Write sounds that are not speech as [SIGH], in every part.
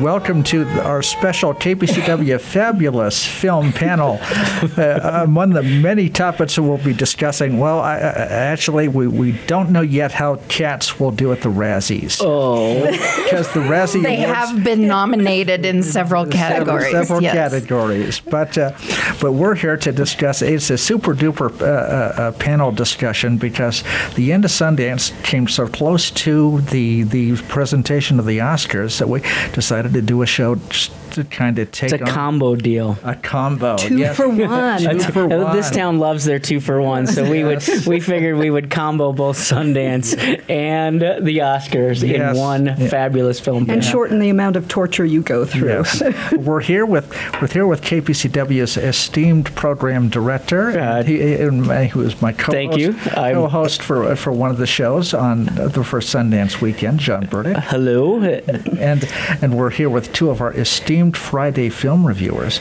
welcome to our special KPCW [LAUGHS] Fabulous Film Panel. Uh, among the many topics that we'll be discussing, well, I, I, actually, we, we don't know yet how Cats will do at the Razzies. Oh, Because the Razzie They Awards have been nominated in several categories. Several yes. categories, but uh, but we're here to discuss. It's a super duper uh, uh, uh, panel discussion because the end of Sundance came so close to the the presentation of the Oscars that we decided to do a show just to kind of take it's a on combo deal. a combo. Two yes. [LAUGHS] for one. Two for Uh, This town loves their two for one, so we would we figured we would combo both Sundance and the Oscars Yes. in one Yeah. fabulous film. and panel. shorten the amount of torture you go through. Yes. [LAUGHS] we're here with we're here with KPCW's esteemed program director, Uh, he, and who is my co-host, Thank you. I'm- co-host for for one of the shows on the first Sundance weekend, John Burdick. Hello. and and we're here with two of our esteemed Friday film reviewers.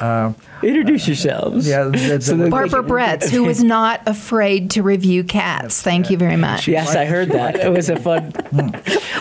Uh, Introduce yourselves. yeah, the- the- Barbara Bretz, who was [LAUGHS] not afraid to review cats. Thank you very much. Yes, I heard that. It was a fun.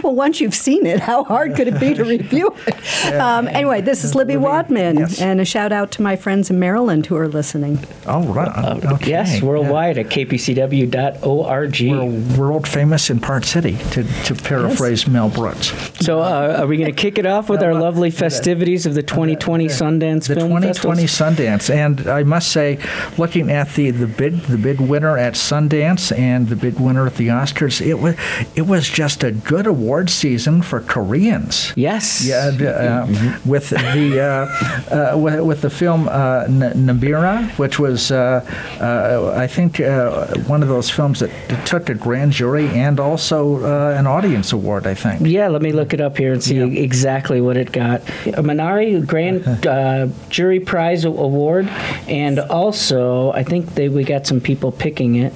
Well, once you've seen it, how hard could it be to [LAUGHS] review it? Um, anyway, this is Libby Wadman, yes. and a shout out to my friends in Maryland who are listening. All right. right, okay. Yes, worldwide at kpcw.org. We're world famous in Park City, to, to paraphrase Mel Brooks. So, uh, are we going to kick it off with our lovely festivities of the 2020 Sundance film. The Film 2020 Festivals? Sundance, and I must say, looking at the, the big the big winner at Sundance and the big winner at the Oscars, it was it was just a good award season for Koreans. Yes. Yeah, uh, with the uh, uh, with, with the film uh, N- Nabira, which was uh, uh, I think uh, one of those films that took a grand jury and also uh, an audience award. I think. Yeah, let me look it up here and see Yeah. exactly what it got. Minari Grand [LAUGHS] uh, Jury Prize Award, and also I think they we got some people picking it.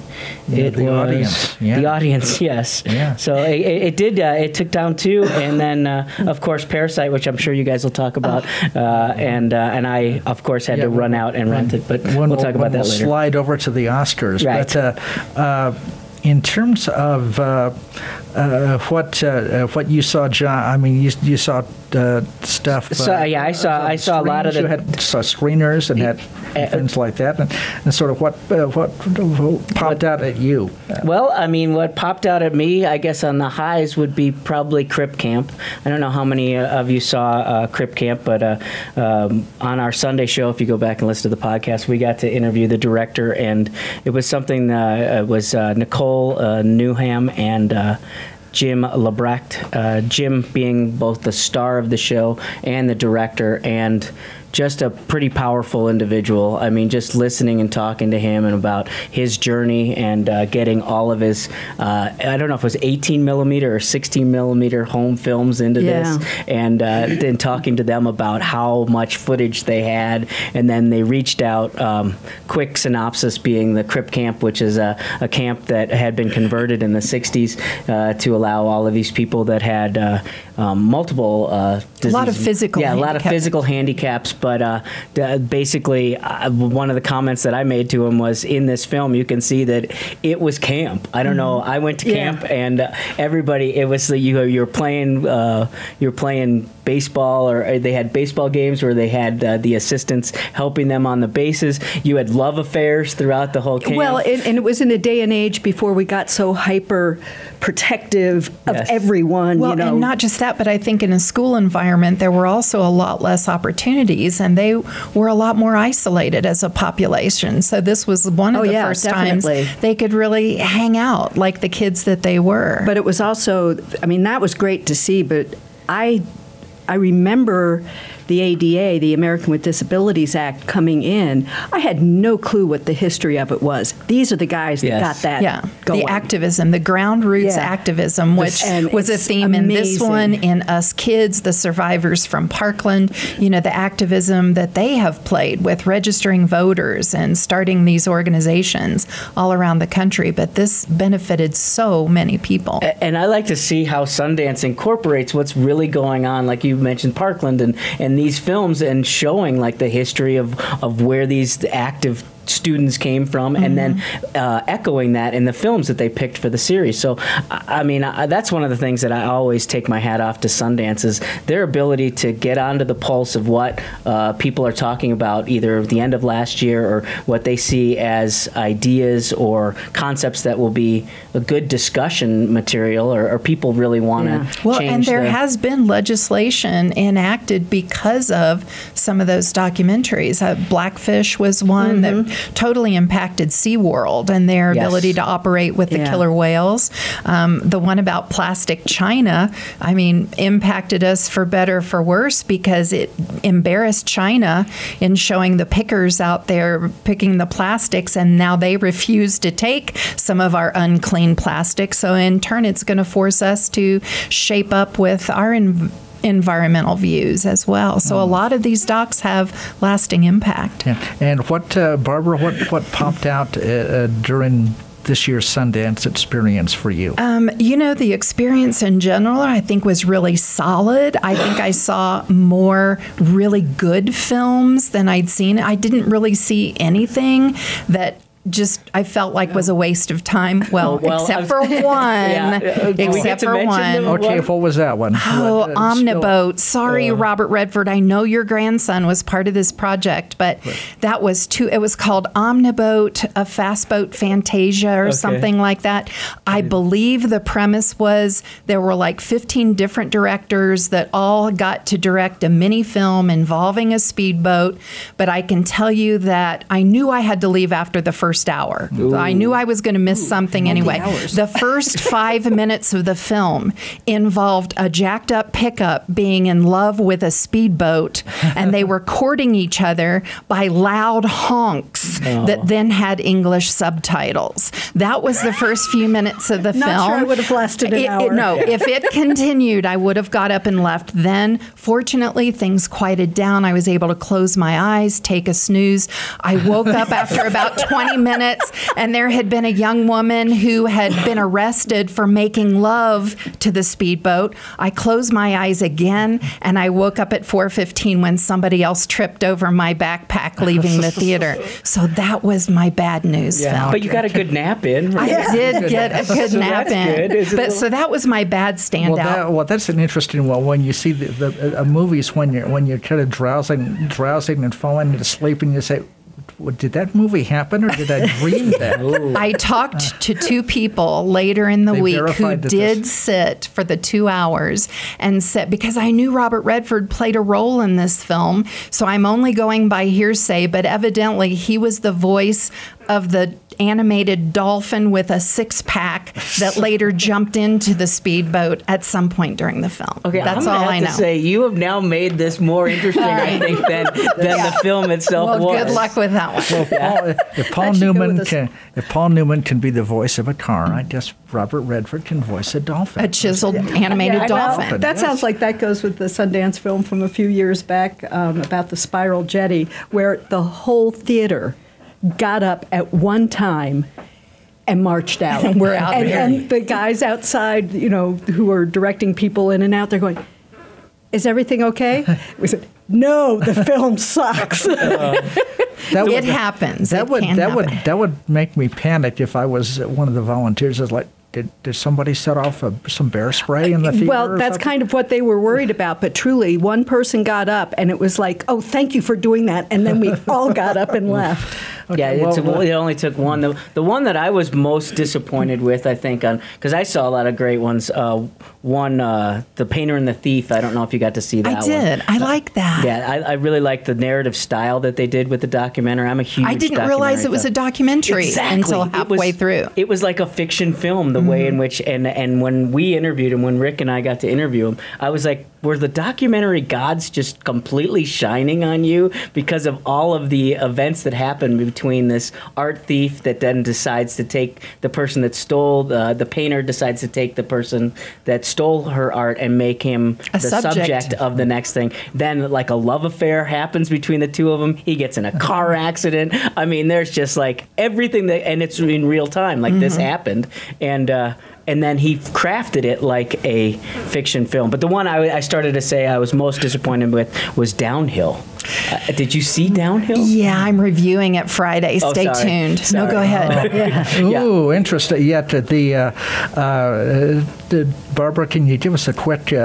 Yeah, it the was audience, yeah. the audience, [LAUGHS] yes. Yeah. So it, it did. Uh, it took down two, and then uh, of course Parasite, which I'm sure you guys will talk about, [LAUGHS] uh, and uh, and I of course had Yeah, to run out and rent it, but When we'll talk about when that later. Slide over to the Oscars, Right. but. Uh, uh, in terms of uh, uh, what uh, what you saw, John, I mean, you, you saw uh, stuff. So, uh, yeah, I saw- I saw a lot of the- You had saw screeners and had Uh, things like that, and, and sort of what uh, what, what popped out at you. Well, I mean, what popped out at me, I guess, on the highs would be probably Crip Camp. I don't know how many uh, of you saw uh, Crip Camp, but uh, um, on our Sunday show, if you go back and listen to the podcast, we got to interview the director, and it was something. Uh, it was uh, Nicole uh, Newnham and. Jim Lebrecht, uh, Jim being both the star of the show and the director, and just a pretty powerful individual. I mean, just listening and talking to him and about his journey and uh, getting all of his, uh, I don't know if it was 18 millimeter or 16 millimeter home films into Yeah. this, and uh, then talking to them about how much footage they had, and then they reached out. Um, quick synopsis being the Crip Camp, which is a, a camp that had been converted in the 60s uh, to allow all of these people that had uh, um, multiple uh, A lot of physical yeah, a lot of physical handicaps. But uh, d- basically, uh, one of the comments that I made to him was, "In this film, you can see that it was camp. I don't know. I went to Yeah. camp, and uh, everybody, it was the, you you're playing uh, you're playing baseball, or uh, they had baseball games where they had uh, the assistants helping them on the bases. You had love affairs throughout the whole camp. Well, and, and it was in a day and age before we got so hyper protective of Yes. everyone. Well, you know, and not just that, but I think in a school environment, there were also a lot less opportunities, and they were a lot more isolated as a population. So this was one of Oh, the yeah, first definitely. times they could really hang out like the kids that they were. But it was also, I mean, that was great to see. But I, I remember the ADA, the American with Disabilities Act, coming in. I had no clue what the history of it was. These are the guys that Yes. got that yeah, going. the activism, the ground roots Yeah. activism, which And was a it's theme in this one, in Us Kids, the survivors from Parkland. You know, the activism that they have played with registering voters and starting these organizations all around the country. But this benefited so many people. and I like to see how Sundance incorporates what's really going on, like you mentioned Parkland and, and these films, and showing like the history of, of where these active students came from, and then Mm-hmm. uh, echoing that in the films that they picked for the series. So, I, mean, I, that's one of the things that I always take my hat off to Sundance is their ability to get onto the pulse of what uh, people are talking about, either at the end of last year or what they see as ideas or concepts that will be a good discussion material, or, or people really want to Yeah. Well, and there the- has been legislation enacted because of some of those documentaries. Uh, Blackfish was one that totally impacted SeaWorld and their Yes. ability to operate with the Yeah. killer whales. Um, the one about plastic China, I mean, impacted us for better for worse because it embarrassed China in showing the pickers out there picking the plastics, and now they refuse to take some of our unclean plastic. So, in turn, it's going to force us to shape up with our en- environmental views as well. So, a lot of these docs have lasting impact. Yeah. And what, uh, Barbara, what, what popped out uh, uh, during this year's Sundance experience for you? Um, you know, the experience in general, I think, was really solid. I think I saw more really good films than I'd seen. I didn't really see anything that just I felt like was a waste of time. [LAUGHS] Well, well, I except for [LAUGHS] one. Yeah, uh, do we get except for one. them? okay, what was that one? Oh, What, uh, Omniboat. Sorry, Robert Redford. I know your grandson was part of this project, but that was too. It was called Omniboat, a fast boat Fantasia, or Okay. something like that. I believe the premise was there were like 15 different directors that all got to direct a mini film involving a speedboat. But I can tell you that I knew I had to leave after the first hour. I knew I was going to miss something anyway. hours. The first [LAUGHS] five minutes of the film involved a jacked up pickup being in love with a speedboat, and they were [LAUGHS] courting each other by loud honks that then had English subtitles. That was the first few minutes of the [LAUGHS] Not film. sure I would have lasted an It- it- hour. no, if it continued, I would have got up and left. Then, fortunately, things quieted down. I was able to close my eyes, take a snooze. I woke up after about 20 minutes, and there had been a young woman who had been arrested for making love to the speedboat. I closed my eyes again, and I woke up at 4:15 when somebody else tripped over my backpack leaving the theater. [LAUGHS] So that was my bad news film. But you got a good nap in. Right? I did get a good So nap in. good. But a- so that was my bad standout. Well, that, well, that's an interesting one. When you see the, the uh, movies, when you're when you're kind of drowsing, drowsing and falling into sleep, and you say, "Well, "Did that movie happen, or did I dream [LAUGHS] that?" I talked uh. to two people later in the They week who did this- sit for the two hours and said, because I knew Robert Redford played a role in this film, so I'm only going by hearsay, but evidently he was the voice of the animated dolphin with a six pack that [LAUGHS] later jumped into the speedboat at some point during the film. Okay, that's I'm all have I to know. say you have now made this more interesting, I think, than [LAUGHS] than the film itself well, was. good luck with that one. Paul, if [LAUGHS] Paul Newman with a- can, if Paul Newman can be the voice of a car, I guess Robert Redford can voice a dolphin. A chiseled animated Yeah, I dolphin. That yes. sounds like that goes with the Sundance film from a few years back um, about the spiral jetty, where the whole theater got up at one time and marched out. And [LAUGHS] we're out and, here. and the guys outside, you know, who are directing people in and out, they're going, "Is everything okay?" We said, "No, the [LAUGHS] film sucks." Uh, that it happens. That It would that happen. would that would make me panic if I was one of the volunteers. I was like, did, did somebody set off a, some bear spray in the theater? Well, that's something? kind of what they were worried about. But truly, one person got up and it was like, oh, thank you for doing that. And then we [LAUGHS] all got up and left. Yeah, Okay, it's well, it only took one. The, the one that I was most disappointed with, I think, on because I saw a lot of great ones. Uh, one, uh, The Painter and the Thief. I don't know if you got to see that I one. did. I like that. Yeah, I, I really like the narrative style that they did with the documentary. I'm a huge. I didn't realize it was a documentary Exactly. until It halfway was- through. It was like a fiction film, the way in which and and when we interviewed him, when Rick and I got to interview him, I was like, were the documentary gods just completely shining on you because of all of the events that happened between this art thief that then decides to take the person that stole the the painter decides to take the person that stole her art and make him A the subject. subject of the next thing. Then like a love affair happens between the two of them. He gets in a car [LAUGHS] accident. I mean, there's just like everything that, and it's in real time. Like this happened, and uh, and then he crafted it like a fiction film. But the one I, I started to say I was most disappointed with was Downhill. Uh, did you see Downhill? Yeah, I'm reviewing it Friday. Oh, Stay sorry. tuned. No, go ahead. [LAUGHS] Yeah. Ooh, interesting. Yet the uh, uh, the Barbara, can you give us a quick uh, uh,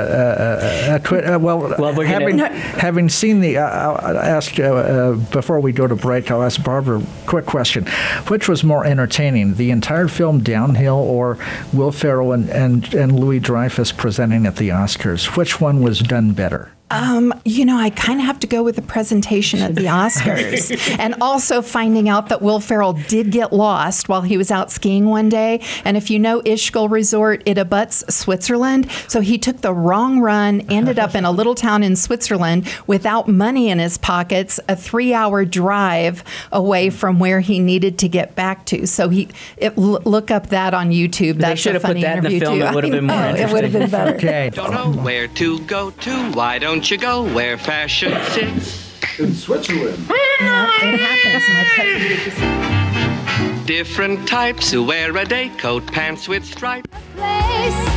uh, twi- uh, well, Well, we're having gonna- having seen the uh, I'll ask uh, uh, before we go to break. I'll ask Barbara a quick question: Which was more entertaining, the entire film Downhill, or Will Ferrell and and, and Louis Dreyfus presenting at the Oscars? Which one was done better? Um, you know, I kind of have to go with the presentation at the [LAUGHS] Oscars, and also finding out that Will Ferrell did get lost while he was out skiing one day. And if you know Ischgl Resort, it abuts Switzerland, so he took the wrong run, ended up in a little town in Switzerland without money in his pockets, a three-hour drive away from where he needed to get back to. So he it, l- look up that on YouTube. That's should a have put that in the film. too. It would have been more know, It would have been better. Okay. Don't know where to go to. Why don't you go where fashion sits? In Switzerland. Yeah, it happens. My cousin did the same. Different types who wear a day coat, pants with stripes. place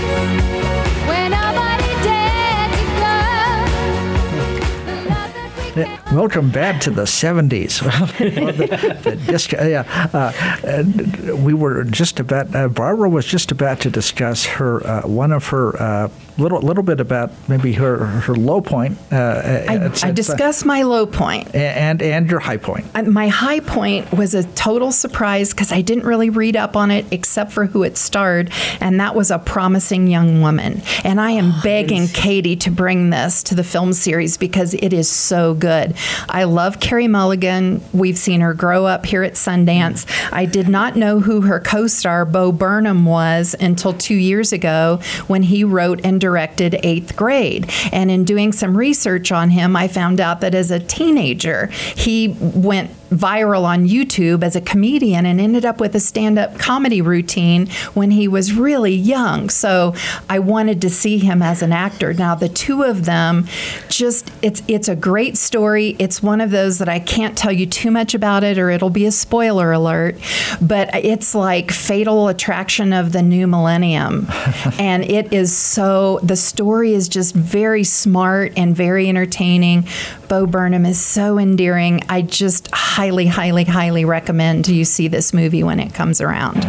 where nobody dared to go. The love that we Yeah, Welcome back to the 70s. [LAUGHS] Well, the- the disc- yeah, uh, uh, we were just about, uh, Barbara was just about to discuss her, uh, one of her, uh, little little bit about maybe her, her low point. Uh, I, it's- I uh, discussed my low point. and, and your high point. Uh, My high point was a total surprise because I didn't really read up on it except for who it starred, and that was a promising young woman. And I am begging Katie to bring this to the film series because it is so good. I love Carey Mulligan. We've seen her grow up here at Sundance. I did not know who her co star, Bo Burnham, was until two years ago when he wrote and directed Eighth Grade. And in doing some research on him, I found out that as a teenager, he went viral on YouTube as a comedian and ended up with a stand up comedy routine when he was really young. So I wanted to see him as an actor. Now, the two of them just, it's, it's a great story. It's one of those that I can't tell you too much about it or it'll be a spoiler alert, but it's like Fatal Attraction of the New Millennium. [LAUGHS] and it is so, the story is just very smart and very entertaining. Bo Burnham is so endearing. I just highly, highly, highly recommend you see this movie when it comes around.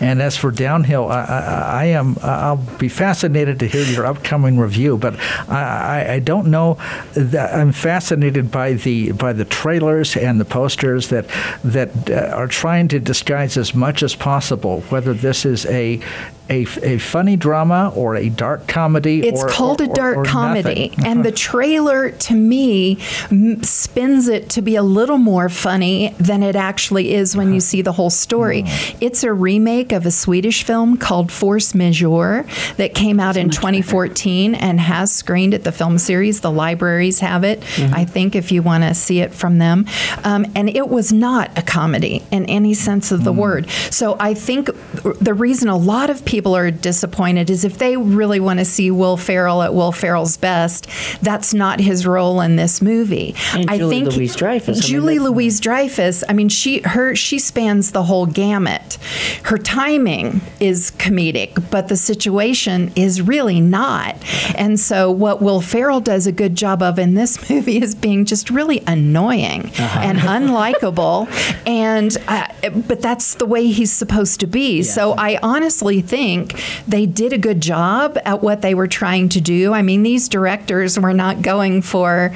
And as for Downhill, I, I, I am I'll be fascinated to hear your upcoming review. But I, I, don't know I'm fascinated by the by the trailers and the posters that that uh, are trying to disguise as much as possible whether this is a a, a funny drama or a dark comedy. It's or, called or- a dark or comedy, nothing. and the [LAUGHS] trailer to me m- spins it to be a little more funny than it actually is when you see the whole story. Mm. It's a remake of a Swedish film called Force Majeure that came out in 2014 and has screened at the film series. The libraries have it, Mm-hmm. I think, if you want to see it from them. Um, and it was not a comedy in any sense of the Mm. word. So I think the reason a lot of people are disappointed is if they really want to see Will Ferrell at Will Ferrell's best, that's not his role in this movie. And I Julie think Louis-Dreyfus. I mean, Julie Louise Dreyfus. I mean, she her she spans the whole gamut. Her timing is comedic, but the situation is really not. And so, what Will Ferrell does a good job of in this [LAUGHS] movie is being just really annoying and unlikable. And uh, but that's the way he's supposed to be. So I honestly think they did a good job at what they were trying to do. I mean, these directors were not going for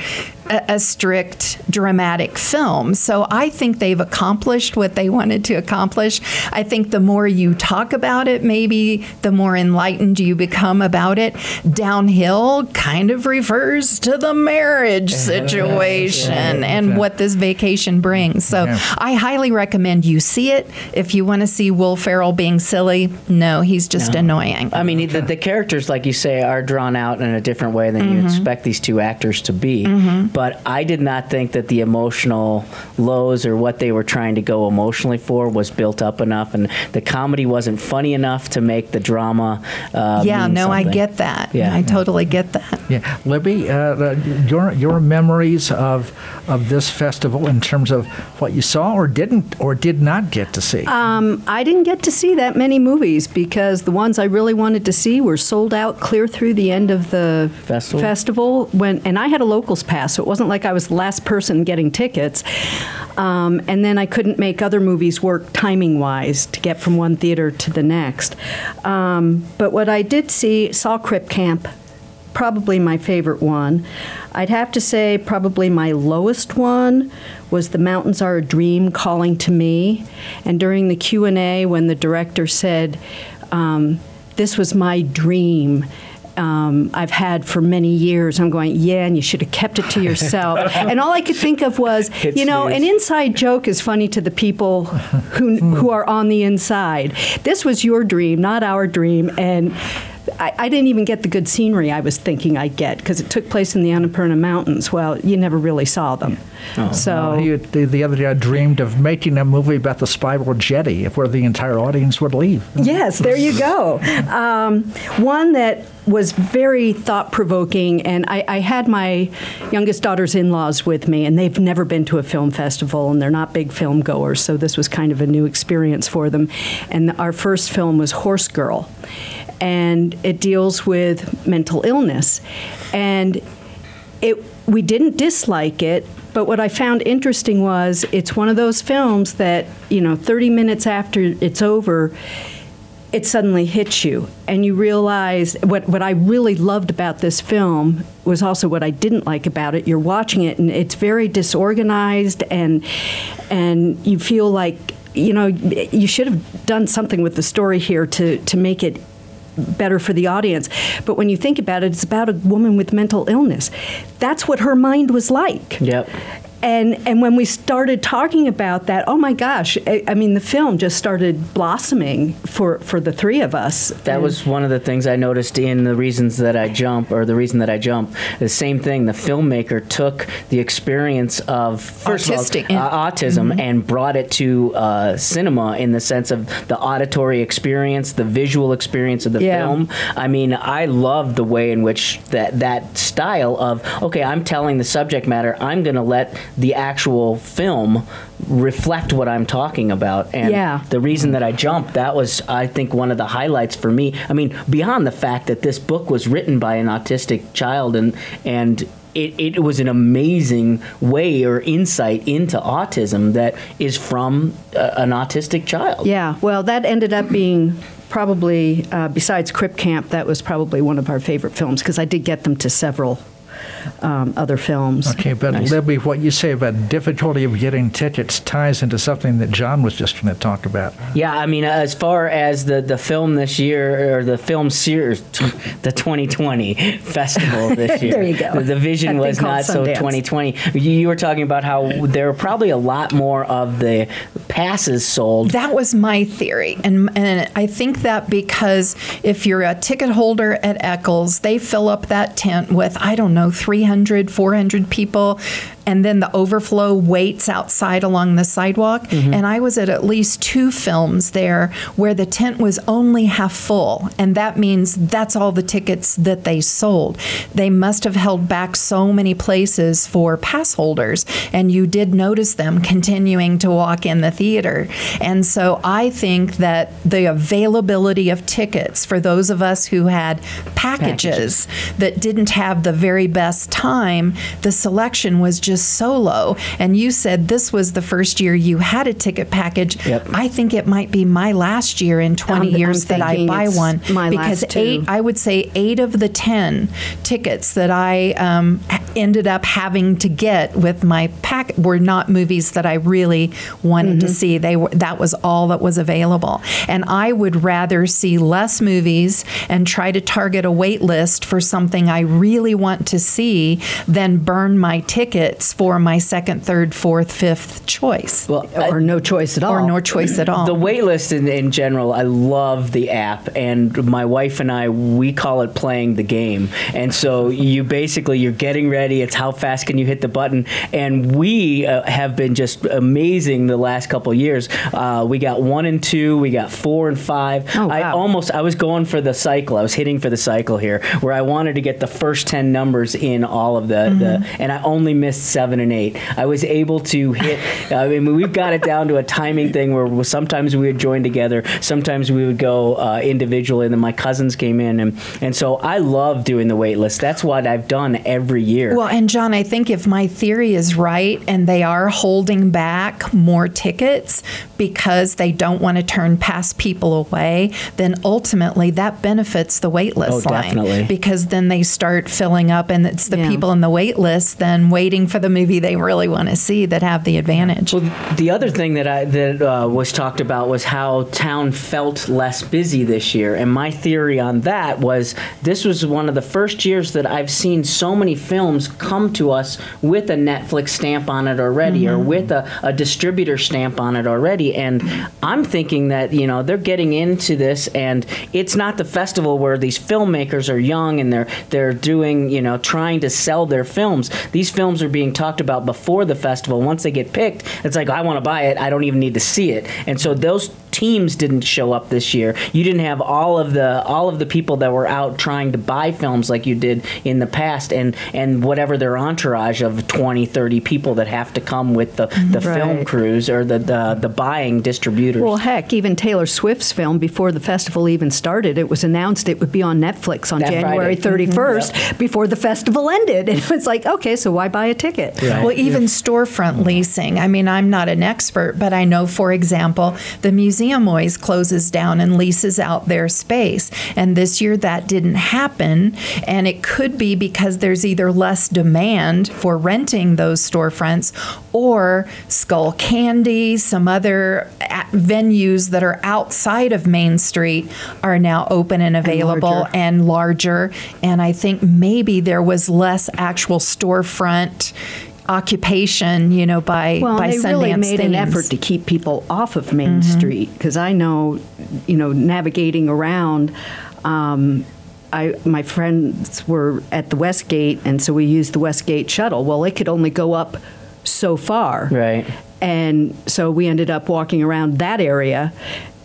a, a strict dramatic film. So I think they've accomplished what they wanted to accomplish. I think the more you talk about it, maybe the more enlightened you become about it. Downhill kind of refers to the marriage situation and what this vacation brings. So Yeah. I highly recommend you see it. If you want to see Will Ferrell being silly, no, he's just annoying. I mean, the, the characters, like you say, are drawn out in a different way than Mm-hmm. you expect these two actors to be. But I did not think that the emotional lows or what they were trying to go emotionally for was built up enough, and the comedy wasn't funny enough to make the drama. Uh, yeah, mean no, I get that. Yeah. I totally get that. Yeah, Libby, uh, uh, your your memories of of this festival in terms of what you saw or didn't or did not get to see. Um, I didn't get to see that many movies because the ones I really wanted to see were sold out clear through the end of the Festival? Festival when, and I had a locals pass, so it it wasn't like I was the last person getting tickets. Um, and then I couldn't make other movies work timing wise to get from one theater to the next. Um, but what I did see, saw Crip Camp probably my favorite one. I'd have to say probably my lowest one was The Mountains Are a Dream Calling to Me. And during the Q&A when the director said, um, this was my dream. Um, I've had for many years. I'm going, yeah, and you should have kept it to yourself. [LAUGHS] and all I could think of was, Hit you know, snooze. an inside joke is funny to the people who who are on the inside. This was your dream, not our dream, and. I, I didn't even get the good scenery I was thinking I'd get because it took place in the Annapurna Mountains. Well, you never really saw them. So He- the, the other day, I dreamed of making a movie about the Spiral Jetty, where the entire audience would leave. Yes, there you go. Um, one that was very thought provoking, and I, I had my youngest daughter's in laws with me, and they've never been to a film festival, and they're not big film goers, so this was kind of a new experience for them. And our first film was Horse Girl, and it deals with mental illness. And it we didn't dislike it but what i found interesting was it's one of those films that you know 30 minutes after it's over it suddenly hits you and you realize what, what i really loved about this film was also what i didn't like about it you're watching it and it's very disorganized and and you feel like you know you should have done something with the story here to to make it better for the audience. But when you think about it, it's about a woman with mental illness. That's what her mind was like. Yep. And and when we started talking about that, oh my gosh! I, I mean, the film just started blossoming for for the three of us. That And- was one of the things I noticed in the reasons that I jump, or the reason that I jump. The same thing. The filmmaker took the experience of first Autistic, of all, uh, autism and brought it to uh, cinema in the sense of the auditory experience, the visual experience of the Yeah. film. I mean, I love the way in which that that style of okay, I'm telling the subject matter. I'm going to let the actual film reflect what I'm talking about. And Yeah. the reason that I jumped, that was, I think, one of the highlights for me. I mean, beyond the fact that this book was written by an autistic child and and it, it was an amazing way or insight into autism that is from uh, an autistic child. Yeah, well, that ended up being probably, uh, besides Crip Camp, that was probably one of our favorite films because I did get them to several um, other films. Okay, but Nice. Libby, what you say about difficulty of getting tickets ties into something that John was just going to talk about. Yeah, I mean, as far as the, the film this year, or the film series, the 2020 [LAUGHS] festival [LAUGHS] this year. There you go. The, the vision That was not so Sundance. 2020. You, you were talking about how there were probably a lot more of the passes sold. That was my theory. And, and I think that because if you're a ticket holder at Eccles, they fill up that tent with, I don't know, 300, 400 people. And then the overflow waits outside along the sidewalk. Mm-hmm. And I was at at least two films there where the tent was only half full. And that means that's all the tickets that they sold. They must have held back so many places for pass holders. And you did notice them continuing to walk in the theater. And so I think that the availability of tickets for those of us who had packages, that didn't have the very best time, the selection was just so low. And you said this was the first year you had a ticket package. Yep. I think it might be my last year in 20 I'm- years I'm that I buy one my because eight I would say eight of the 10 tickets that I um, ended up having to get with my pack were not movies that I really wanted to see. They were, that was all that was available. And I would rather see less movies and try to target a wait list for something I really want to see than burn my tickets for my second, third, fourth, fifth choice. Well, Or no choice at all. or no choice at all. The wait list in, in general, I love the app, and my wife and I we call it playing the game. And so you basically you're getting ready. It's how fast can you hit the button? And we uh, have been just amazing the last couple of years. Uh, we got one and two, we got four and five. Oh, I almost I was going for the cycle. I was hitting for the cycle here, where I wanted to get the first ten numbers in all of the, the and I only missed seven and eight. I was able to hit. I mean, we've got it down to a timing thing where sometimes we would join together, sometimes we would go uh, individually, and then my cousins came in, and and so I love doing the wait list. That's what I've done every year. year. Well, and John, I think if my theory is right and they are holding back more tickets because they don't want to turn past people away, then ultimately that benefits the wait list Oh, line. definitely. Because then they start filling up and it's the Yeah. people in the wait list then waiting for the movie they really want to see that have the advantage. Well, the other thing that I that uh, was talked about was how town felt less busy this year, and my theory on that was this was one of the first years that I've seen so many films come to us with a Netflix stamp on it already, or with a, a distributor stamp on it already, and I'm thinking that you know they're getting into this, and it's not the festival where these filmmakers are young and they're they're doing you know trying to sell their films. These films are being talked about before the festival. Once they get picked, it's like I want to buy it. I don't even need to see it. And so those teams didn't show up this year. You didn't have all of the all of the people that were out trying to buy films like you did in the past and and whatever their entourage of 20 30 people that have to come with the the film crews or the the, the buying distributors. Well, heck, even Taylor Swift's film, before the festival even started, it was announced it would be on Netflix on That January mm-hmm. Friday. 31st before the festival ended. [LAUGHS] And it was like, okay, so why buy a ticket? Right. Well, even storefront leasing. I mean, I'm not an expert, but I know, for example, the museum always closes down and leases out their space. And this year that didn't happen. And it could be because there's either less demand for renting those storefronts or Skullcandy, some other uh, venues that are outside of Main Street are now open and available larger. and larger. And I think maybe there was less actual storefront occupation, you know, by Well, by they Sundance really made an effort to keep people off of Main Mm-hmm. Street because I know, you know, navigating around. Um, I, my friends were at the Westgate, and so we used the Westgate shuttle. Well, it could only go up so far, Right. And so we ended up walking around that area,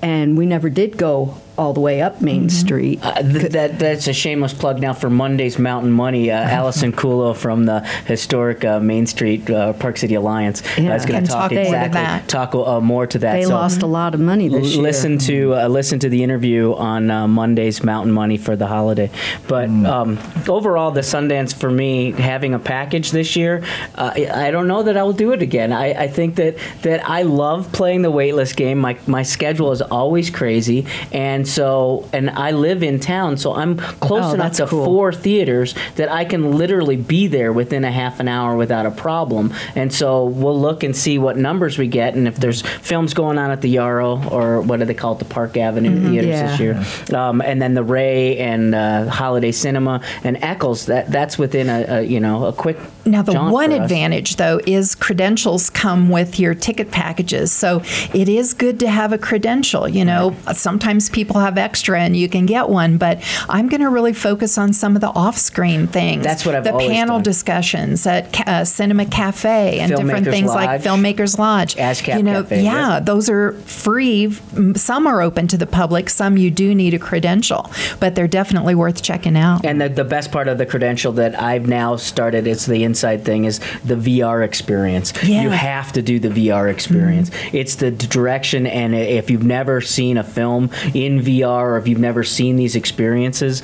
and we never did go all the way up Main Street. Uh, th- that that's a shameless plug now for Monday's Mountain Money. Uh, [LAUGHS] Alison Kuhlow from the historic uh, Main Street uh, Park City Alliance Yeah. is going Can to talk talk more to that. talk uh, more to that. they So lost a lot of money this l- year. listen to uh, listen to the interview on uh, Monday's Mountain Money for the holiday. But um, overall, the Sundance for me having a package this year, uh, I I don't know that I will do it again. I, I think that that I love playing the waitlist game. My my schedule is always crazy, and so and I live in town, so I'm close Oh, enough to cool. four theaters that I can literally be there within a half an hour without a problem. And so we'll look and see what numbers we get, and if there's films going on at the Yarrow or what do they call it, the Park Avenue theaters this year, um, and then the Ray and uh, Holiday Cinema and Eccles. That that's within a, a you know a quick. Now, the one advantage, though, is credentials come with your ticket packages. So it is good to have a credential. You know, sometimes people have extra and you can get one, but I'm going to really focus on some of the off screen things. That's what I've The panel done. discussions at uh, Cinema Cafe and different things like Filmmakers Lodge. ASCAP you know, Cafe, yeah, those are free. Some are open to the public, some you do need a credential, but they're definitely worth checking out. And the, the best part of the credential that I've now started, it's the inside thing, is the VR experience. Yeah. You have to do the VR experience. It's the direction, and if you've never seen a film in VR or if you've never seen these experiences,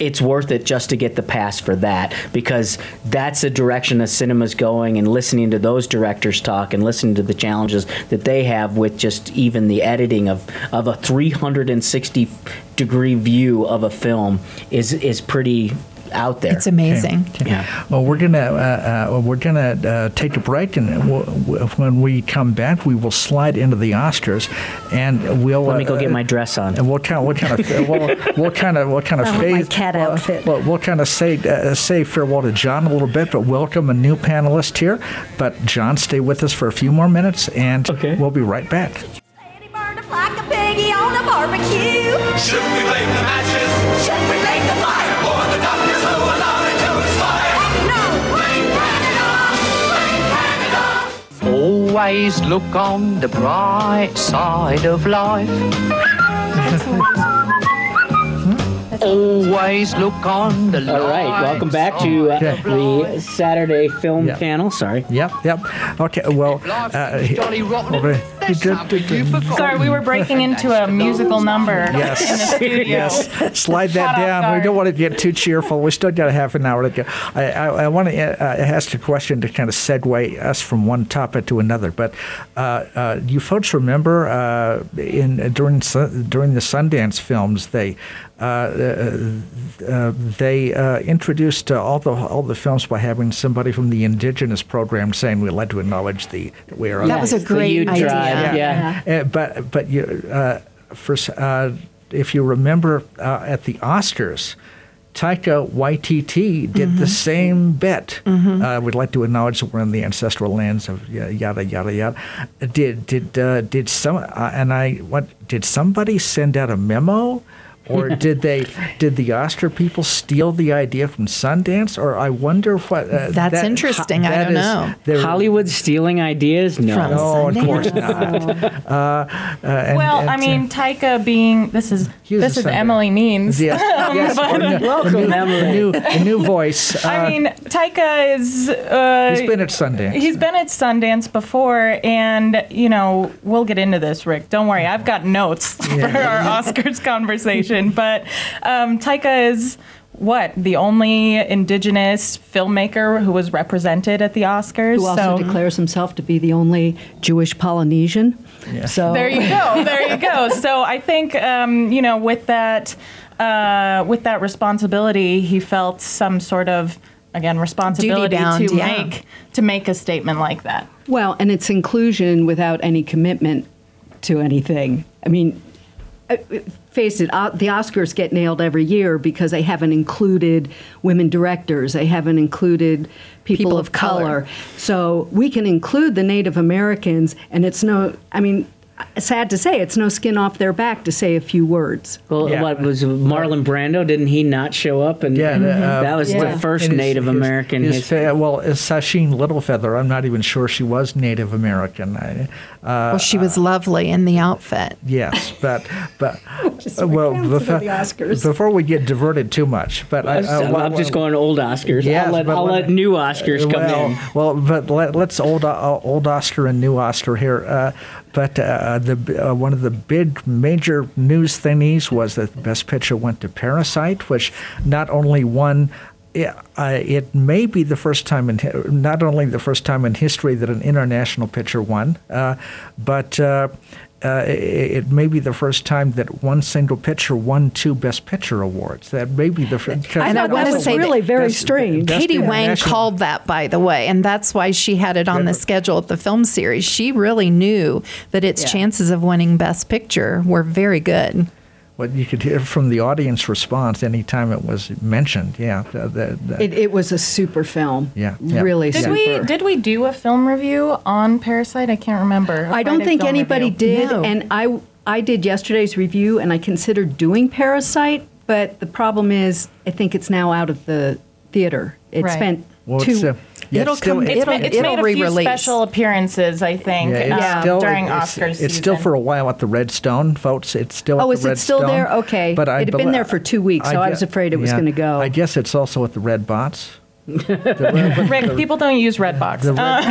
it's worth it just to get the pass for that because that's the direction the cinema's going and listening to those directors talk and listening to the challenges that they have with just even the editing of, of a 360 degree view of a film is is pretty out there. It's amazing. Yeah. Well, we're gonna uh, uh, we're gonna uh, take a break, and w- w- when we come back, we will slide into the Oscars, and we'll Let me go uh, get my dress on. And what kind, what kind of, [LAUGHS] what, what kind of, what kind of I my cat outfit. Well, we'll kind of say uh, say farewell to John a little bit, but welcome a new panelist here. But John, stay with us for a few more minutes, and Okay. we'll be right back. Lady burned up like a piggy on a barbecue. Should we blame the matches? Always look on the bright side of life. Always look on the All right, welcome back to uh, Okay. the Saturday film Yeah. panel. Sorry. Yep, yep. Okay. Well, uh, he- Johnny Sorry, we were [LAUGHS] breaking into a musical number Yes. in the studio. Yes, slide that Caught off down. We don't want to get too cheerful. We still got a half an hour to go. I, I, I want to uh, ask a question to kind of segue us from one topic to another. But uh, uh, you folks remember uh, in during Sun- during the Sundance films they. Uh, uh, uh, they uh, introduced uh, all the all the films by having somebody from the indigenous program saying we'd like to acknowledge the we are That was a great idea. Tribe, yeah. uh, but but you, uh, for, uh, if you remember uh, at the Oscars, Taika Waititi did the same bit. Uh, we'd like to acknowledge that we're in the ancestral lands of yada yada yada. Did did uh, did some uh, and I what did somebody send out a memo? Or [LAUGHS] did they? Did the Oscar people steal the idea from Sundance? Or I wonder what. Uh, That's that- interesting. I that don't know. there- Hollywood stealing ideas? No. From No, of course not. [LAUGHS] Uh, uh, and- well, and, I mean, Taika being this is this is Sunday. Emily Means. Yes, [LAUGHS] yes. But- or the- the Welcome, new, Emily. The new, the new voice. Uh, I mean, Taika is. Uh, he's been at Sundance. He's been at Sundance before, and you know we'll get into this, Rick. Don't worry, I've got notes for our Oscars conversation. But um, Taika is what the only Indigenous filmmaker who was represented at the Oscars. Who also so declares himself to be the only Jewish Polynesian. So there you go, there you go. So I think um, you know with that uh, with that responsibility, he felt some sort of again responsibility bound, to yeah. make to make a statement like that. Well, and it's inclusion without any commitment to anything. I mean, uh, face it, uh, the Oscars get nailed every year because they haven't included women directors, they haven't included people, People of, color. color. So we can include the Native Americans, and it's no, I mean, sad to say, it's no skin off their back to say a few words. Well, Yeah. what was Marlon Brando? Didn't he not show up? And Yeah, uh, that was Yeah. the first his- Native his- American. His, his- fa- well, uh, Sacheen Littlefeather. I'm not even sure she was Native American. I, uh, Well, she was lovely in the outfit. yes, but but [LAUGHS] uh, well, went before, the Oscars. before we get diverted too much, but I, I'm, uh, I'm just going old Oscars. Yes, I'll let, I'll let- let new Oscars come well, in. Well, but let, let's old uh, old Oscar and new Oscar here. Uh, but uh, the uh, one of the big major news thingies was that Best Picture went to Parasite, which not only won. It, uh, it may be the first time in not only the first time in history that an international picture won, uh, but uh, it, it may be the first time that one single picture won two Best Picture awards. That may be the first. I And I thought that was say that really very Best- strange. Best Katie Wang International- called that, by the way, and that's why she had it on the schedule at the film series. She really knew that its Yeah. chances of winning Best Picture were very good. What you could hear from the audience response anytime it was mentioned. Yeah. the- the- the- It, it was a super film. Yeah, yeah. Really Did super. we did we do a film review on Parasite? I can't remember. I don't think anybody review. did, No. and I I did yesterday's review, and I considered doing Parasite, but the problem is I think it's now out of the theater. It Right. spent well, two. it's, uh, yeah, It'll it's still, come- It's, It'll- ma- it's it'll made a few re-release. special appearances, I think, yeah, it's um, still, during it's, Oscars It's season. still for a while at the Red Stone, folks. It's still Oh, at is the it Red still Stone. there? Okay. But It had been there for two weeks, so I gue- was afraid it was gonna go. I guess it's also at the Red Bots. The Red- [LAUGHS] Rick, people don't use Redbox. the red,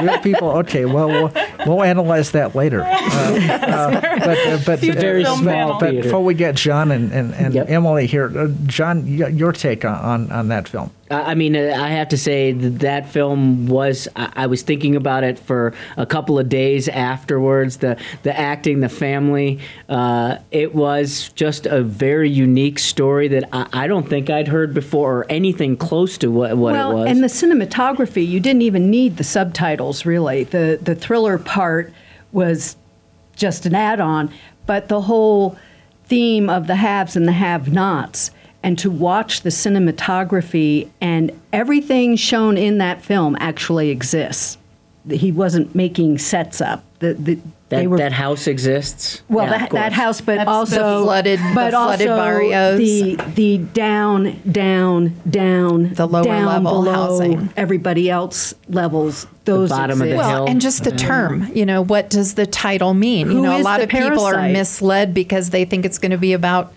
the red people. Okay, well, we'll we'll analyze that later. Uh, [LAUGHS] uh, but uh, but, Future Very film small but before we get John and, and, and Yep. Emily here, uh, John, y- your take on, on, on that film? I mean, uh, I have to say that that film was. I was thinking about it for a couple of days afterwards. The the acting, the family. Uh, it was just a very unique story that I, I don't think I'd heard before, or anything close to what, what well, it was. and the cinematography, you didn't even need the subtitles really. The the thriller part was just an add-on, but the whole theme of the haves and the have-nots and to watch the cinematography and everything shown in that film actually exists. He wasn't making sets up. The, the, that, were that house exists. well, Yeah, that, that house, but That's the also flooded- the but flooded also barrios. The the down, down, down, The lower down level below housing. everybody else levels. Those bottom of the exist. hill. Well, and just the mm. term, you know, what does the title mean? Who you know, a lot the of people are misled because they think it's going to be about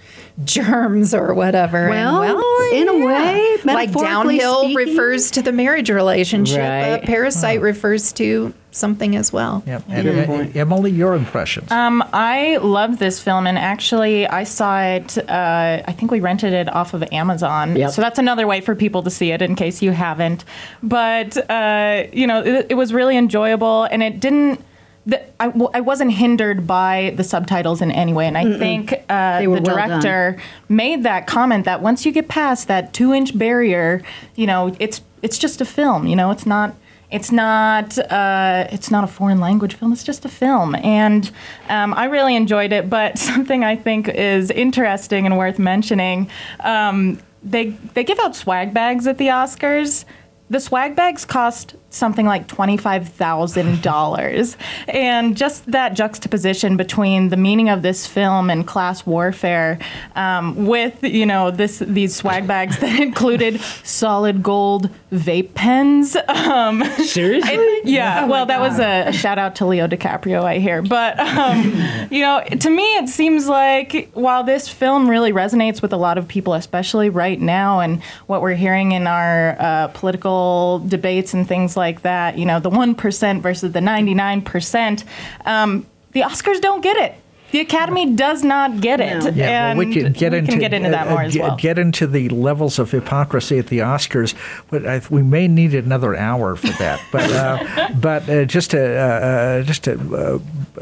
germs or whatever. And, Well, in a way, like metaphorically downhill speaking- refers to the marriage relationship. A Right. parasite refers to something as well. Yep. And, uh, Emily, your impressions? Um, I love this film, and actually, I saw it. Uh, I think we rented it off of Amazon, Yep. so that's another way for people to see it in case you haven't. But uh, you know, it, it was really enjoyable, and it didn't. The, I, w- I wasn't hindered by the subtitles in any way, and I think uh, the well done. director made that comment that once you get past that two-inch barrier, you know, it's it's just a film. You know, it's not it's not uh, it's not a foreign language film. It's just a film, and um, I really enjoyed it. But [LAUGHS] something I think is interesting and worth mentioning, um, they they give out swag bags at the Oscars. The swag bags cost something like twenty-five thousand dollars, [LAUGHS] and just that juxtaposition between the meaning of this film and class warfare, um, with you know this these swag bags that [LAUGHS] included solid gold vape pens. Um, Seriously? [LAUGHS] it- yeah. well, that was a, a shout out to Leo DiCaprio, I hear. But um, you know, to me, it seems like while this film really resonates with a lot of people, especially right now, and what we're hearing in our uh, political debates and things like that, you know, the one percent versus the ninety nine percent, um, the Oscars don't get it. The Academy does not get it, Yeah, and well, we can get we into can get into that uh, more as get, well. Get into the levels of hypocrisy at the Oscars, but I, we may need another hour for that. [LAUGHS] But uh, but uh, just to uh, uh, just to uh,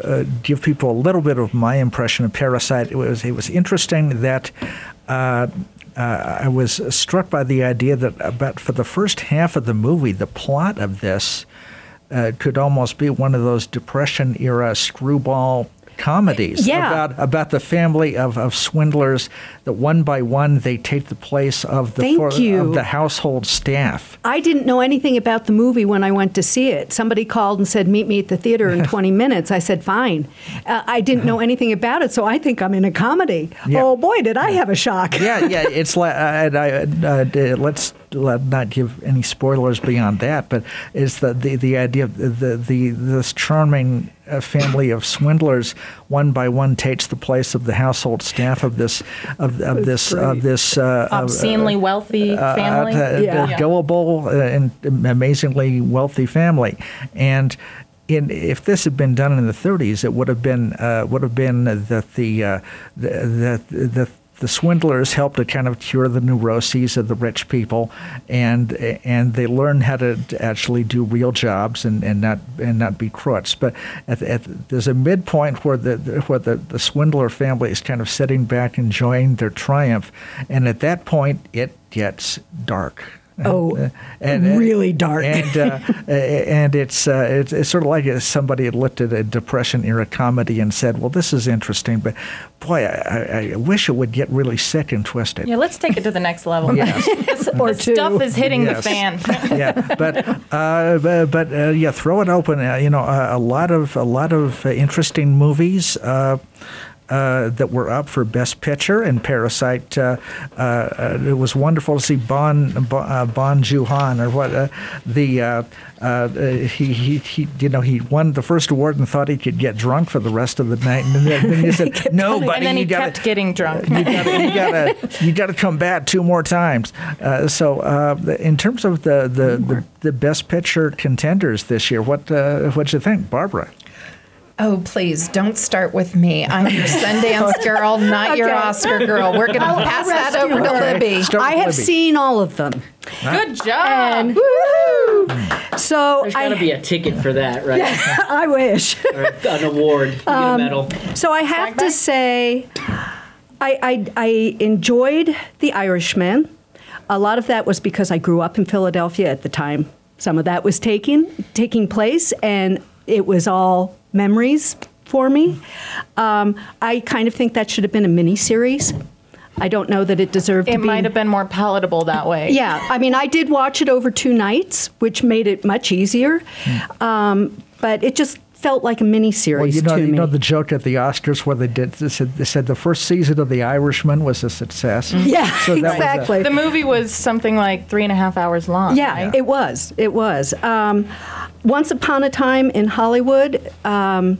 uh, give people a little bit of my impression of Parasite, it was it was interesting that. Uh, I was struck by the idea that about for the first half of the movie, the plot of this uh, could almost be one of those Depression era screwball comedies Yeah. about about the family of, of swindlers that one by one they take the place of the Thank you. of the household staff. I didn't know anything about the movie when I went to see it. Somebody called and said, "Meet me at the theater in [LAUGHS] 20 minutes." I said, "Fine." Uh, I didn't know anything about it, so I think I'm in a comedy. Yeah. Oh boy, did I have a shock! yeah, yeah, it's like uh, I, uh, let's let not give any spoilers beyond that, but it's the the, the idea of the, the this charming uh, family of swindlers one by one takes the place of the household staff of this of, of this of this uh, of, Obscenely wealthy uh, family. uh, Yeah. uh, gullible uh, and amazingly wealthy family, and. In, if this had been done in the 30s, it would have been uh, would have been that the, uh, the, the the the swindlers help to kind of cure the neuroses of the rich people, and and they learn how to actually do real jobs and, and not and not be crooks. But at, at, there's a midpoint where the where the, the swindler family is kind of sitting back enjoying their triumph, and at that point it gets dark. Oh, Uh, and, really dark. And uh, [LAUGHS] and it's, uh, it's it's sort of like somebody had looked at a depression era comedy and said, "Well, this is interesting, but boy, I, I- I wish it would get really sick and twisted." yeah, let's take it to the next level. Yes. [LAUGHS] This- Or the two. stuff is hitting Yes. the fan. [LAUGHS] yeah, but uh, but, but uh, yeah, throw it open. Uh, you know, uh, a lot of a lot of uh, interesting movies. Uh, that were up for Best Picture and Parasite. Uh, uh, uh, it was wonderful to see Bon Bon, uh, bon Joon-han or what uh, the uh, uh, he, he he you know he won the first award and thought he could get drunk for the rest of the night and then, then he [LAUGHS] said no, buddy, and then he gotta, kept getting drunk. you gotta, you [LAUGHS] gotta, you gotta come back two more times. Uh, so, uh, in terms of the, the, the, the best picture contenders this year, what uh, what'd you think, Barbara? Oh, please don't start with me. I'm your Sundance [LAUGHS] girl, not your Oscar girl. We're going to pass that rescue over to. Libby. Start I have Libby. seen all of them, Good job. and woohoo! Hmm. So There's got to be a ticket for that, right? [LAUGHS] I wish. or an award, you get a um, medal. So I have to say, I, I, I enjoyed The Irishman. A lot of that was because I grew up in Philadelphia at the time. Some of that was taking taking place, and it was all memories for me. Um, I kind of think that should have been a mini series. I don't know that it deserved It to be. might have been more palatable that way. Yeah, I mean, I did watch it over two nights, which made it much easier. Um, but it just felt like a mini series Well, you know, to you me. know the joke at the Oscars where they did they said, they said the first season of The Irishman was a success. yeah, [LAUGHS] So that was a- exactly. The movie was something like three and a half hours long. Yeah, right? it was. It was. Um, Once upon a time in Hollywood, um,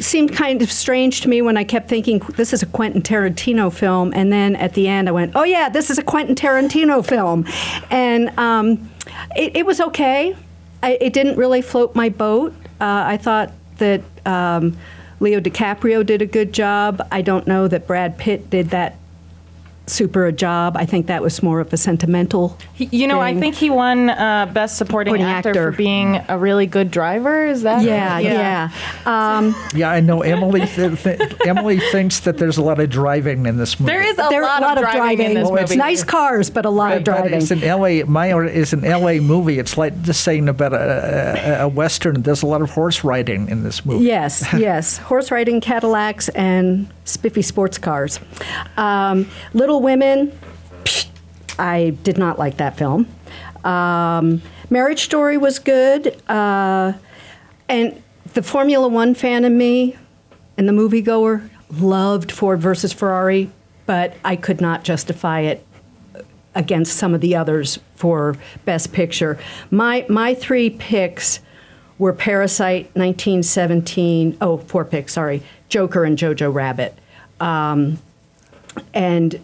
seemed kind of strange to me when I kept thinking this is a Quentin Tarantino film, and then at the end I went, "Oh yeah, this is a Quentin Tarantino film," and um, it, it was okay. I, it didn't really float my boat. Uh, I thought that um, Leo DiCaprio did a good job. I don't know that Brad Pitt did that super a job. I think that was more of a sentimental. He- You know, I think he won uh, Best Supporting, Supporting actor, actor. for being a really good driver. Is that? Yeah, yeah. Um, Yeah, I know Emily. Th- th- Emily thinks that there's a lot of driving in this movie. There is a, there lot, are a lot of driving, in this Well, it's movie. nice cars, but a lot of But driving. it's an LA. My is an LA movie. It's like just saying about a, a, a western. There's a lot of horse riding in this movie. Yes, yes. Horse riding Cadillacs and spiffy sports cars. Um, Little Women, psh, I did not like that film. Um, Marriage Story was good. Uh, and the Formula One fan in me and the moviegoer loved Ford versus Ferrari, but I could not justify it against some of the others for Best Picture. My my three picks were Parasite, 1917. Oh, four picks. Sorry, Joker and Jojo Rabbit. Um, and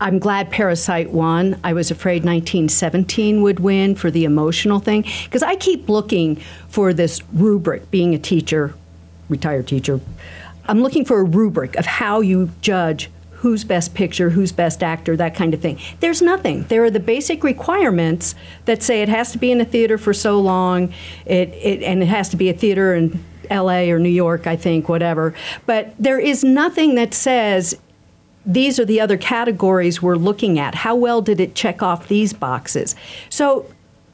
I'm glad Parasite won. I was afraid 1917 would win for the emotional thing because I keep looking for this rubric. Being a teacher, retired teacher, I'm looking for a rubric of how you judge who's best picture, who's best actor, that kind of thing. There's nothing. There are the basic requirements that say it has to be in a theater for so long, it, it and it has to be a theater in L.A. or New York, I think, whatever. But there is nothing that says these are the other categories we're looking at. How well did it check off these boxes? So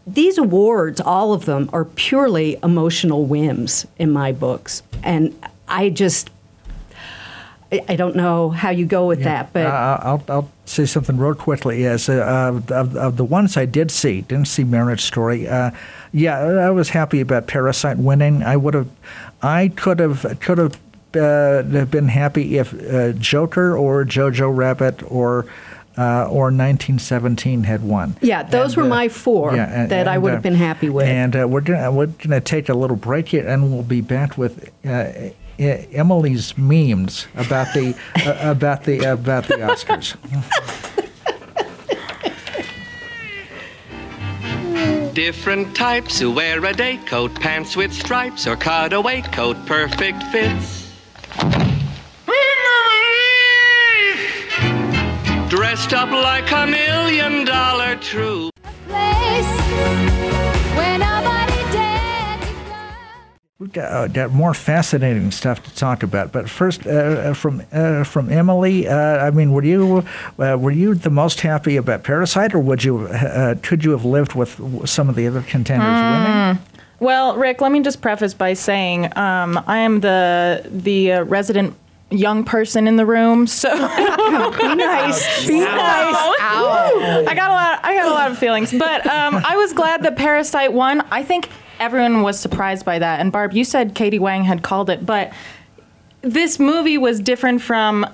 these awards, all of them, are purely emotional whims in my books. And I just, I don't know how you go with that, but Uh, I'll, I'll say something real quickly. As uh, of, of, the ones I did see, didn't see Marriage Story. Uh, yeah, I was happy about Parasite winning. I would have, I could have, could have uh, been happy if uh, Joker or Jojo Rabbit or. Uh, or 1917 had won. Yeah, those were my four that I would have been happy with. And uh, we're gonna we're gonna take a little break here, and we'll be back with uh, Emily's memes about the uh, about the about the Oscars. Different types who wear a day coat, pants with stripes, or cutaway coat, perfect fits. Dressed up like a million dollar troop. We've got, uh, got more fascinating stuff to talk about, but first, uh, uh, from uh, from Emily, uh, I mean, were you uh, were you the most happy about Parasite, or would you uh, could you have lived with some of the other contenders winning? Well, Rick, let me just preface by saying um, I am the the uh, resident young person in the room, so [LAUGHS] be nice. Be nice. I got a lot. I got a lot of feelings, but um, I was glad that Parasite won. I think everyone was surprised by that. And Barb, you said Katie Wang had called it, but this movie was different from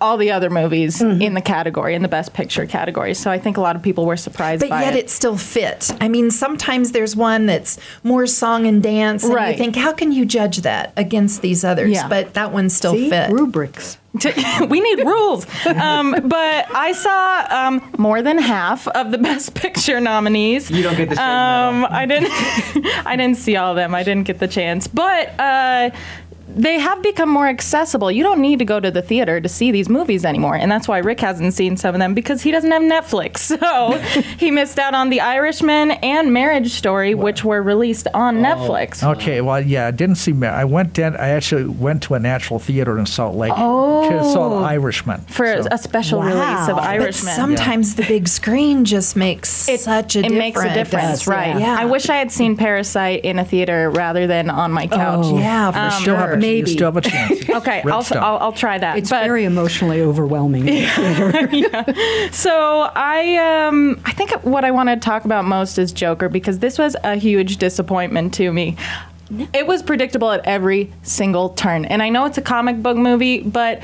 all the other movies Mm-hmm. in the category, in the Best Picture category. So I think a lot of people were surprised But by yet it. it still fit. I mean, sometimes there's one that's more song and dance, and Right. you think, how can you judge that against these others? Yeah. But that one still See? fit. Rubrics. [LAUGHS] we need rules. Um, but I saw um, more than half of the [LAUGHS] Best Picture nominees. You don't get the straight Um, I didn't. [LAUGHS] I didn't see all of them. I didn't get the chance. But uh, they have become more accessible. You don't need to go to the theater to see these movies anymore, and that's why Rick hasn't seen some of them because he doesn't have Netflix. [LAUGHS] So [LAUGHS] he missed out on The Irishman and Marriage Story, which were released on Netflix. Okay, well, yeah, I didn't see. Mar- I went. Down, I actually went to a natural theater in Salt Lake. Oh, saw The Irishman For So- a special release of Wow. But But Irishman. sometimes the big screen just makes such a difference. it difference. makes a difference, right? Yeah. I wish I had seen Parasite in a theater rather than on my couch. Oh, Yeah, for Um, still have a, Maybe. You still have a chance. [LAUGHS] Okay, I'll, I'll, I'll try that. It's but, very emotionally overwhelming. [LAUGHS] so I um I think what I want to talk about most is Joker because this was a huge disappointment to me. It was predictable at every single turn, and I know it's a comic book movie, but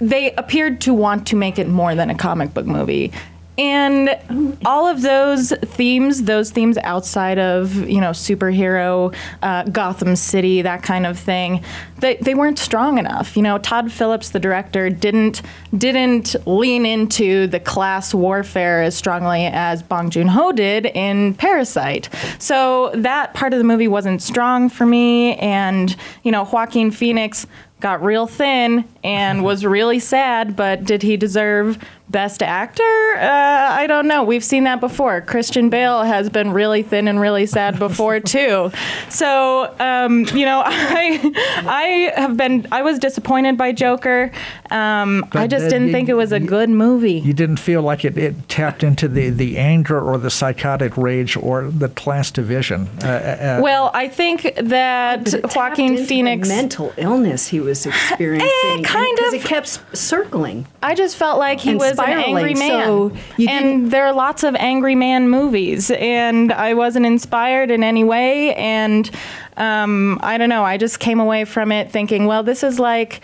they appeared to want to make it more than a comic book movie. And all of those themes, those themes outside of you know superhero, uh, Gotham City, that kind of thing, they, they weren't strong enough. You know, Todd Phillips, the director, didn't didn't lean into the class warfare as strongly as Bong Joon Ho did in Parasite. So that part of the movie wasn't strong for me, and you know, Joaquin Phoenix got real thin and was really sad, but did he deserve Best Actor? Uh, I don't know. We've seen that before. Christian Bale has been really thin and really sad before [LAUGHS] too. So um, you know, [LAUGHS] I I have been I was disappointed by Joker. Um, I just uh, didn't you- think it was a you- good movie. You didn't feel like it, it tapped into the, the anger or the psychotic rage or the class division. Uh, uh, well, I think that But Joaquin Phoenix. mental illness he was experiencing, kind because of. it kept circling. I just felt like he And was an angry man. so and there are lots of angry man movies, and I wasn't inspired in any way. And um, I don't know. I just came away from it thinking, well, this is like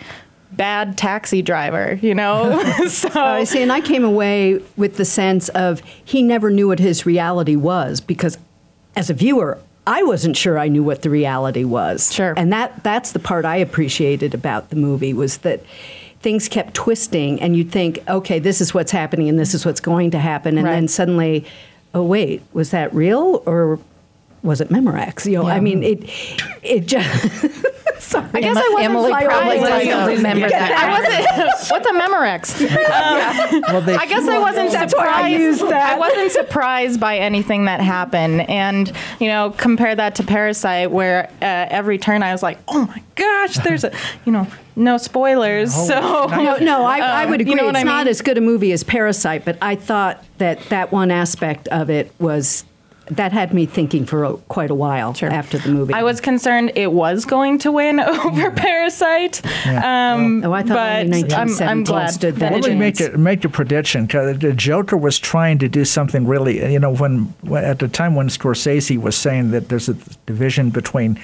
bad taxi driver, you know? [LAUGHS] [LAUGHS] so I see, and I came away with the sense of he never knew what his reality was because, as a viewer, I wasn't sure I knew what the reality was. Sure. and that that's the part I appreciated about the movie was that things kept twisting, and you'd think, okay, this is what's happening, and this is what's going to happen, and Right. then suddenly, oh wait, was that real or? Was it Memorex? You know, I mean, it, it just. [LAUGHS] Sorry. I guess I wasn't Emily probably surprised. doesn't remember that. I wasn't. [LAUGHS] [LAUGHS] What's a Memorex? well, I guess I wasn't That's surprised. I used that. I wasn't surprised by anything that happened, and you know, compare that to Parasite, where uh, every turn I was like, "Oh my gosh, there's a," you know, no spoilers. So No, no, I, I Um, would agree. You know what it's I not as good a movie as Parasite, but I thought that that one aspect of it was that had me thinking for a, quite a while after the movie. I was concerned it was going to win [LAUGHS] over Parasite. Um, Oh, I thought but only I'm, 1917 I'm glad stood that that it Let me didn't. make a, make a prediction. 'cause the Joker was trying to do something really. You know, when, when at the time when Scorsese was saying that there's a division between.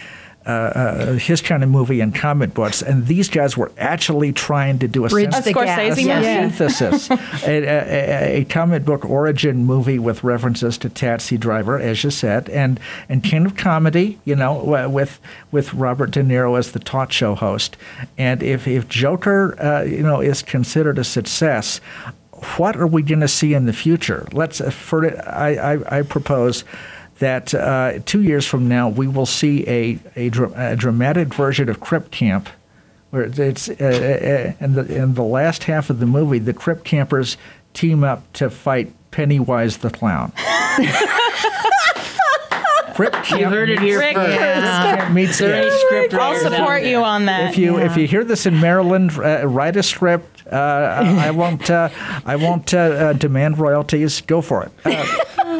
Uh, uh, his kind of movie and comic books, and these guys were actually trying to do a, Bridge sense- Scorsese a? Yeah. synthesis, [LAUGHS] a, a, a, a comic book origin movie with references to Taxi Driver, as you said, and and kind of comedy, you know, with with Robert De Niro as the talk show host. And if if Joker, uh, you know, is considered a success, what are we going to see in the future? Let's uh, for I, I I propose. That uh, two years from now we will see a, a, dra- a dramatic version of Crip Camp, where it's, it's uh, uh, in the in the last half of the movie, the Crip campers team up to fight Pennywise the clown. [LAUGHS] Crip Camp You heard it here Rick, first. camp meets There it. any script I'll support you on that. If you if you hear this in Maryland, uh, write a script. Uh, I I won't uh, I won't uh, uh, demand royalties. Go for it.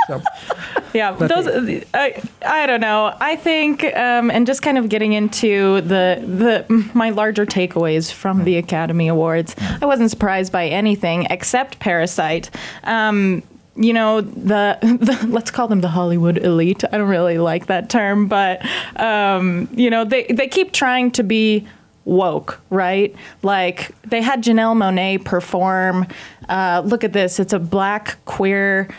So, [LAUGHS] yeah those I, I don't know i think um, and just kind of getting into the the my larger takeaways from the academy awards i wasn't surprised by anything except parasite um, you know the, [LAUGHS] the let's call them the hollywood elite i don't really like that term but um, you know they, they keep trying to be woke, right? Like they had Janelle Monáe perform. Uh, look at this, it's a black queer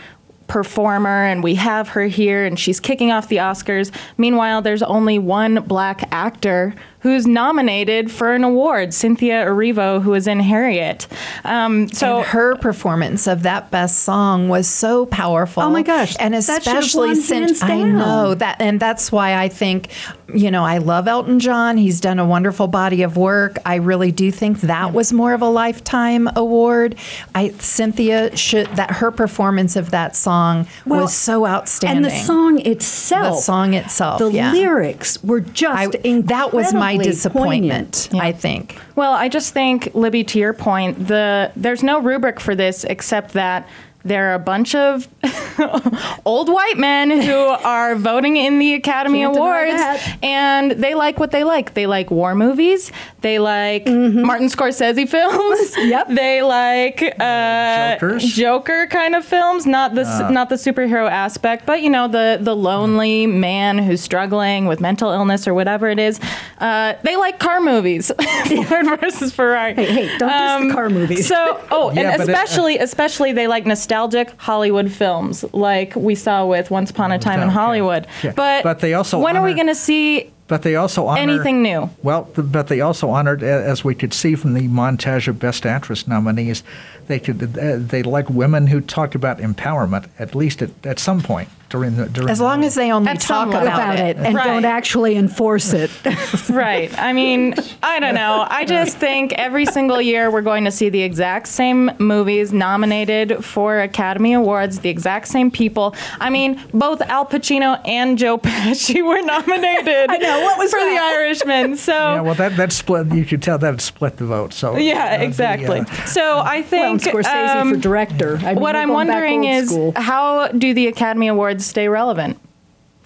performer, and we have her here, and she's kicking off the Oscars. Meanwhile, there's only one black actor who's nominated for an award, Cynthia Erivo, who is in Harriet. Um, so and her performance of that best song was so powerful. Oh my gosh, And that should have especially won since I down. know that, and that's why I think, you know, I love Elton John. He's done a wonderful body of work. I really do think that was more of a lifetime award. I Cynthia should that her performance of that song Well, was so outstanding. And the song itself. The song itself, The yeah. lyrics were just I, incredibly that was my disappointment. poignant. I think. Well, I just think, Libby, to your point, the there's no rubric for this except that there are a bunch of [LAUGHS] old white men who [LAUGHS] are voting in the Academy Can't Awards, and they like what they like. They like war movies. They like Martin Scorsese films. [LAUGHS] Yep. They like uh, Joker kind of films, not the s not the superhero aspect, but you know the the lonely man who's struggling with mental illness or whatever it is. Uh, they like car movies. [LAUGHS] Ford versus Ferrari. Hey, hey, don't diss the car movies. So, oh, Yeah, and but it- especially, especially they like nostalgic Hollywood films, like we saw with Once Upon a Time in Hollywood. Yeah. But But they also when are we going to see? But they also honored, Anything new? Well, but they also honored, as we could see from the montage of Best Actress nominees, they could uh, they like women who talked about empowerment at least at, at some point during the during As the long as they only At talk about, about it and Right. don't actually enforce it. [LAUGHS] Right. I mean, I don't know. I [LAUGHS] just think every single year we're going to see the exact same movies nominated for Academy Awards, the exact same people. I mean, both Al Pacino and Joe [LAUGHS] Pesci were nominated. I know, what was for that? The Irishman. So yeah, well, that that split. You could tell that split the vote. So Yeah, uh, the, exactly. uh, so I think Well, think Scorsese um, for director. I mean, what I'm wondering is school. how do the Academy Awards stay relevant?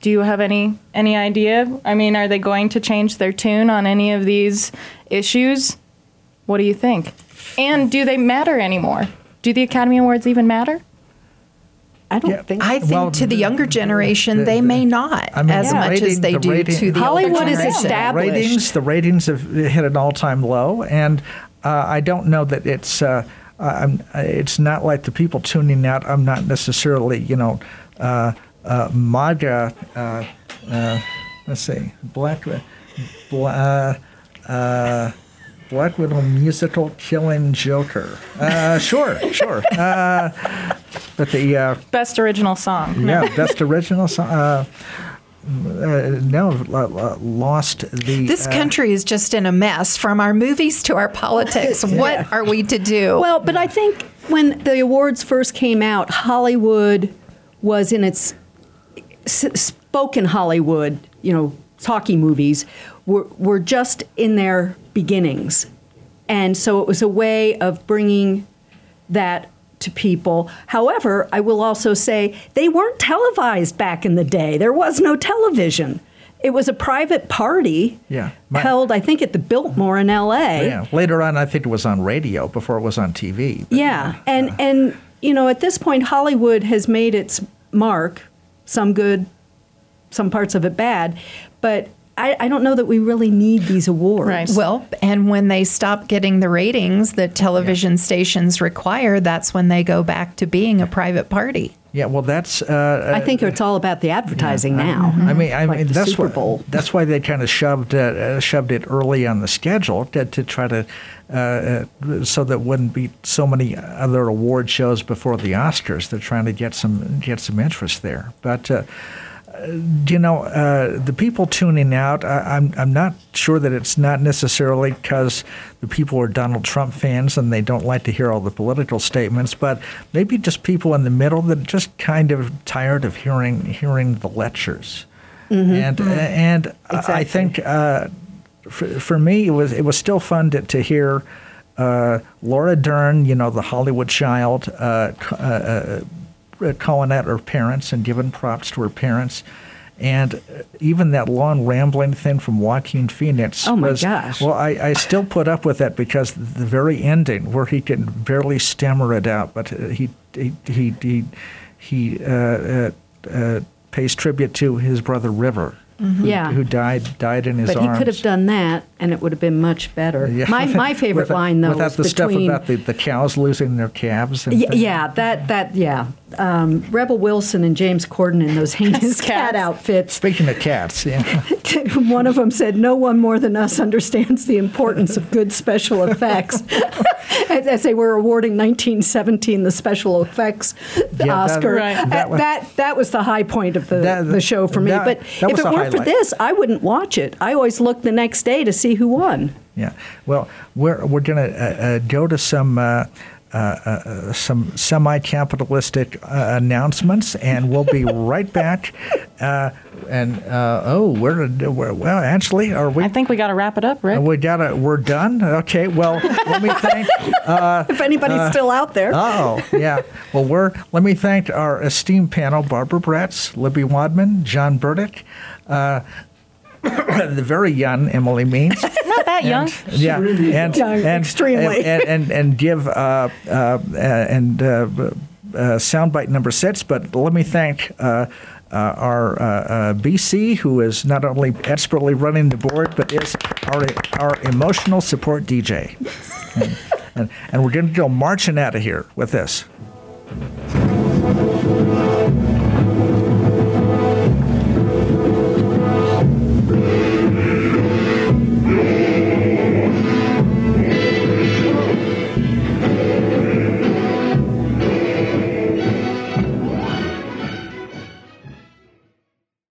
Do you have any any idea? I mean, are they going to change their tune on any of these issues? What do you think? And do they matter anymore? Do the Academy Awards even matter? I don't Yeah. think. I think Well, to the younger generation, the- they may not I mean, as the much as they the do rating- to the Hollywood older is generation. established. ratings. The ratings have hit an all-time low, and uh, I don't know that it's. Uh, I'm, it's not like the people tuning out. I'm not necessarily, you know, uh, uh, MAGA. Uh, uh, let's see, Black, Bla, uh, uh, Black Widow musical killing Joker. Uh, sure, sure. Uh, but the uh, Best original song. yeah, best original song. Uh, uh, no, uh, lost the. This uh, country is just in a mess from our movies to our politics. What are we to do? Well, but I think when the awards first came out, Hollywood was in its s- spoken Hollywood, you know, talkie movies were, were just in their beginnings. And so it was a way of bringing that to people. However, I will also say they weren't televised back in the day. There was no television. It was a private party Yeah, my- held, I think, at the Biltmore in L.A. Yeah, later on, I think it was on radio before it was on TV. but- Yeah, and and you know, at this point, Hollywood has made its mark. Some good, some parts of it bad, but I, I don't know that we really need these awards. Right. Well, and when they stop getting the ratings that television stations require, that's when they go back to being a private party. Yeah, well, that's. Uh, I think it's all about the advertising now. I mean, I Like mean the that's Super why that's why they kind of shoved uh, uh, shoved it early on the schedule to, to try to uh, uh, so that wouldn't be so many other award shows before the Oscars. They're trying to get some get some interest there, but. Uh, you know, uh, the people tuning out, I, I'm, I'm not sure that it's not necessarily because the people are Donald Trump fans and they don't like to hear all the political statements, but maybe just people in the middle that are just kind of tired of hearing hearing the lectures. And and I think uh, for, for me it was it was still fun to, to hear uh, Laura Dern, you know, the Hollywood child, uh, uh, uh, calling out her parents and giving props to her parents. And uh, even that long rambling thing from Joaquin Phoenix. Oh, my was, gosh. Well, I, I still put up with that because the very ending, where he can barely stammer it out, but uh, he he he he, he uh, uh, uh, pays tribute to his brother River, who, Yeah. who died died in his But he could have done that, and it would have been much better. Yeah. My [LAUGHS] my favorite Without- line though without was the stuff about the, the cows losing their calves. And Y- Yeah, that that yeah. Um, Rebel Wilson and James Corden in those heinous cat Cats. outfits. Speaking of cats, yeah. [LAUGHS] One of them said, "No one more than us understands the importance of good special effects." [LAUGHS] as, as they were awarding 1917 the special effects Yeah, that- Oscar. Right. Uh, that That, was- that was the high point of the, That- the show for me. that- but that if it weren't for this, I wouldn't watch it. I always look the next day to see who won. Yeah. Well, we're we're going to uh, uh, go to some. Uh, uh, uh, some semi-capitalistic uh, announcements, and we'll be [LAUGHS] right back. Uh, and uh, oh, we're, we're well. Actually, are we? I think we got to wrap it up, Rick. we got to. We're done. Okay. Well, let me thank. [LAUGHS] If anybody's still out there. Oh, yeah. Well, we're let me thank our esteemed panel: Barbara Bretz, Libby Wadman, John Burdick, uh, [COUGHS] the very young Emily Means. Not that young. Yeah, and Young, and, extremely. and and, and give uh, uh, and uh, uh, soundbite number six, but let me thank uh, uh, our uh, uh, BC, who is not only expertly running the board, but is our, our emotional support DJ. and, and, and we're going to go marching out of here with this.